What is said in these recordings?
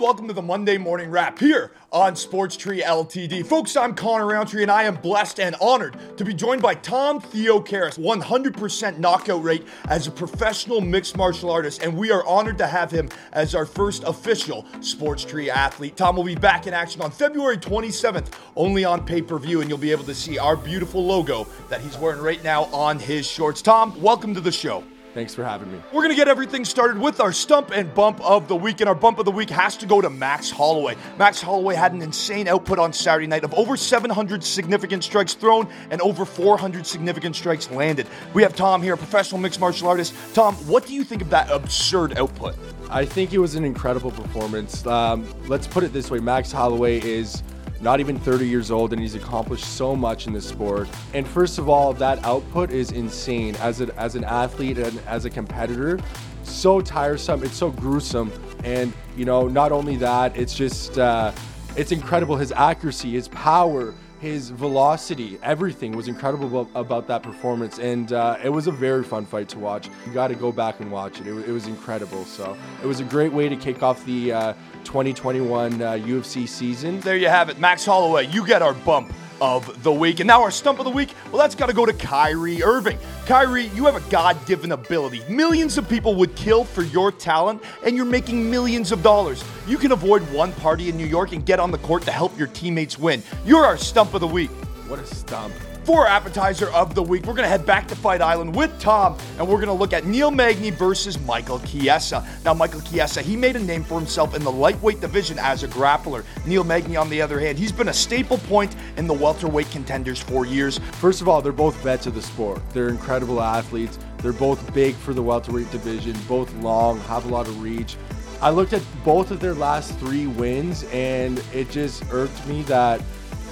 welcome to the Monday Morning Wrap here on Sports Tree LTD. Folks, I'm Connor Roundtree, and I am blessed and honored to be joined by Tom Theo Theocaris, 100% knockout rate as a professional mixed martial artist, and we are honored to have him as our first official Sports Tree athlete. Tom will be back in action on February 27th, only on pay per view, and you'll be able to see our beautiful logo that he's wearing right now on his shorts. Tom, welcome to the show. Thanks for having me. We're going to get everything started with our stump and bump of the week. And our bump of the week has to go to Max Holloway. Max Holloway had an insane output on Saturday night of over 700 significant strikes thrown and over 400 significant strikes landed. We have Tom here, professional mixed martial artist. Tom, what do you think of that absurd output? I think it was an incredible performance. Um, let's put it this way Max Holloway is not even 30 years old, and he's accomplished so much in this sport. And first of all, that output is insane as, a, as an athlete and as a competitor. So tiresome, it's so gruesome. And, you know, not only that, it's just, uh, it's incredible. His accuracy, his power, his velocity, everything was incredible about that performance, and uh, it was a very fun fight to watch. You got to go back and watch it. it. it. was incredible. So it was a great way to kick off the uh, 2021 uh, UFC season. There you have it, Max Holloway. You get our bump of the week. And now our stump of the week, well, that's got to go to Kyrie Irving. Kyrie, you have a God given ability. Millions of people would kill for your talent, and you're making millions of dollars. You can avoid one party in New York and get on the court to help your teammates win. You're our stump of the week. What a stump for appetizer of the week, we're going to head back to Fight Island with Tom, and we're going to look at Neil Magny versus Michael Chiesa. Now, Michael Chiesa, he made a name for himself in the lightweight division as a grappler. Neil Magny, on the other hand, he's been a staple point in the welterweight contenders for years. First of all, they're both vets of the sport. They're incredible athletes. They're both big for the welterweight division, both long, have a lot of reach. I looked at both of their last three wins, and it just irked me that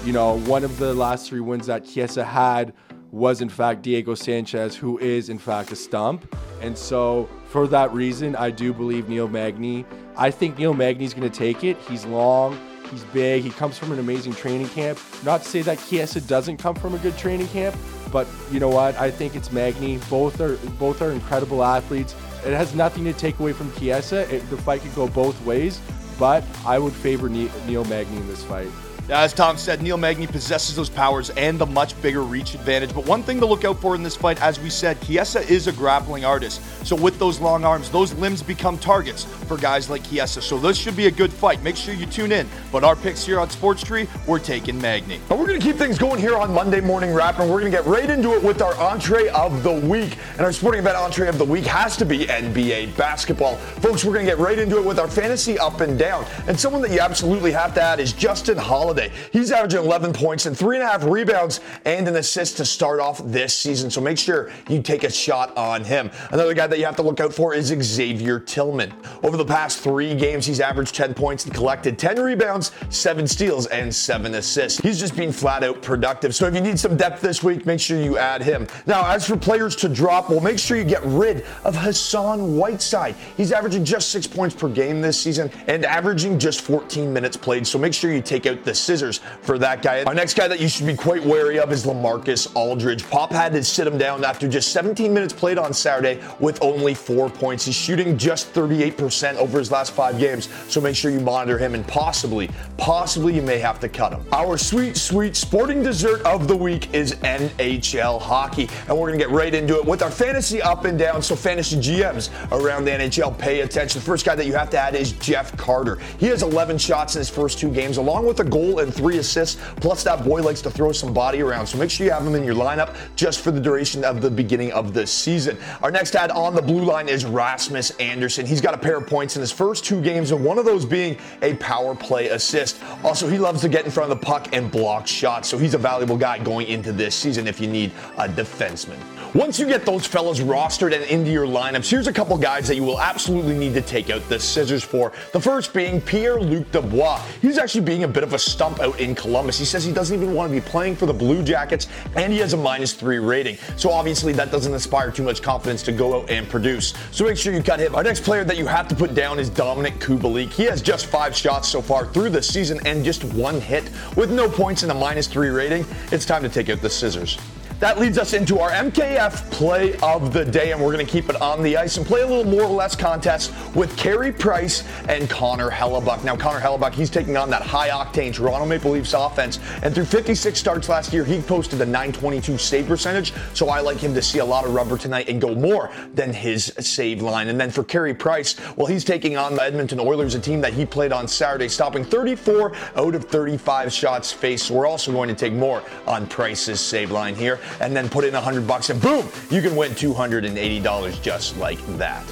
you know, one of the last three wins that Chiesa had was in fact Diego Sanchez, who is in fact a stump. And so for that reason, I do believe Neil Magny. I think Neil Magny's going to take it. He's long, he's big, he comes from an amazing training camp. Not to say that Chiesa doesn't come from a good training camp, but you know what? I think it's Magny. Both are both are incredible athletes. It has nothing to take away from Chiesa. It, the fight could go both ways, but I would favor Neil Magny in this fight. As Tom said, Neil Magny possesses those powers and the much bigger reach advantage. But one thing to look out for in this fight, as we said, Chiesa is a grappling artist. So with those long arms, those limbs become targets for guys like Chiesa. So this should be a good fight. Make sure you tune in. But our picks here on Sports Tree, we're taking Magny. But we're going to keep things going here on Monday Morning Wrap, and we're going to get right into it with our entree of the week. And our sporting event entree of the week has to be NBA basketball. Folks, we're going to get right into it with our fantasy up and down. And someone that you absolutely have to add is Justin Holiday. Holiday. He's averaging 11 points and three and a half rebounds and an assist to start off this season. So make sure you take a shot on him. Another guy that you have to look out for is Xavier Tillman. Over the past three games, he's averaged 10 points and collected 10 rebounds, seven steals, and seven assists. He's just been flat out productive. So if you need some depth this week, make sure you add him. Now, as for players to drop, well, make sure you get rid of Hassan Whiteside. He's averaging just six points per game this season and averaging just 14 minutes played. So make sure you take out the scissors for that guy. Our next guy that you should be quite wary of is Lamarcus Aldridge. Pop had to sit him down after just 17 minutes played on Saturday with only four points. He's shooting just 38% over his last five games, so make sure you monitor him and possibly, possibly you may have to cut him. Our sweet, sweet sporting dessert of the week is NHL hockey, and we're gonna get right into it with our fantasy up and down. So fantasy GMs around the NHL pay attention. The first guy that you have to add is Jeff Carter. He has 11 shots in his first two games, along with a goal and three assists. Plus, that boy likes to throw some body around. So make sure you have him in your lineup just for the duration of the beginning of the season. Our next ad on the blue line is Rasmus Andersson. He's got a pair of points in his first two games, and one of those being a power play assist. Also, he loves to get in front of the puck and block shots. So he's a valuable guy going into this season if you need a defenseman. Once you get those fellas rostered and into your lineups, here's a couple guys that you will absolutely need to take out the scissors for. The first being Pierre Luc Dubois. He's actually being a bit of a stump out in Columbus. He says he doesn't even want to be playing for the Blue Jackets, and he has a minus three rating. So obviously that doesn't inspire too much confidence to go out and produce. So make sure you cut him. Our next player that you have to put down is Dominik Kubalik. He has just five shots so far through the season and just one hit with no points and a minus three rating. It's time to take out the scissors. That leads us into our MKF play of the day, and we're going to keep it on the ice and play a little more or less contest with Carey Price and Connor Hellebuyck. Now, Connor Hellebuyck, he's taking on that high octane Toronto Maple Leafs offense, and through 56 starts last year, he posted a 922 save percentage. So I like him to see a lot of rubber tonight and go more than his save line. And then for Carey Price, well, he's taking on the Edmonton Oilers, a team that he played on Saturday, stopping 34 out of 35 shots faced. So we're also going to take more on Price's save line here and then put in 100 bucks and boom, you can win $280 just like that.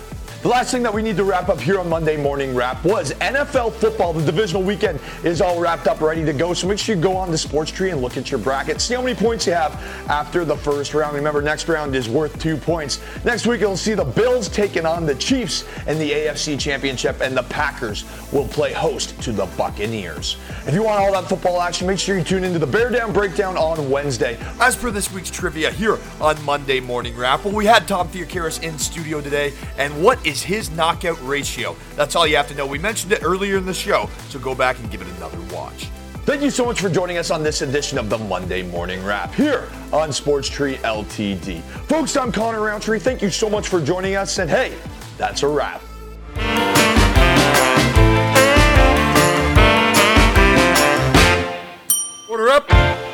The last thing that we need to wrap up here on Monday Morning Wrap was NFL football. The divisional weekend is all wrapped up, ready to go. So make sure you go on the Sports Tree and look at your bracket. See how many points you have after the first round. Remember, next round is worth two points. Next week, you'll see the Bills taking on the Chiefs in the AFC Championship, and the Packers will play host to the Buccaneers. If you want all that football action, make sure you tune into the Bear Down Breakdown on Wednesday. As for this week's trivia here on Monday Morning Wrap, well, we had Tom Theocaris in studio today, and what is is his knockout ratio. That's all you have to know. We mentioned it earlier in the show, so go back and give it another watch. Thank you so much for joining us on this edition of the Monday Morning Wrap here on Sports Tree LTD. Folks, I'm Connor Roundtree. Thank you so much for joining us. And hey, that's a wrap. Order up.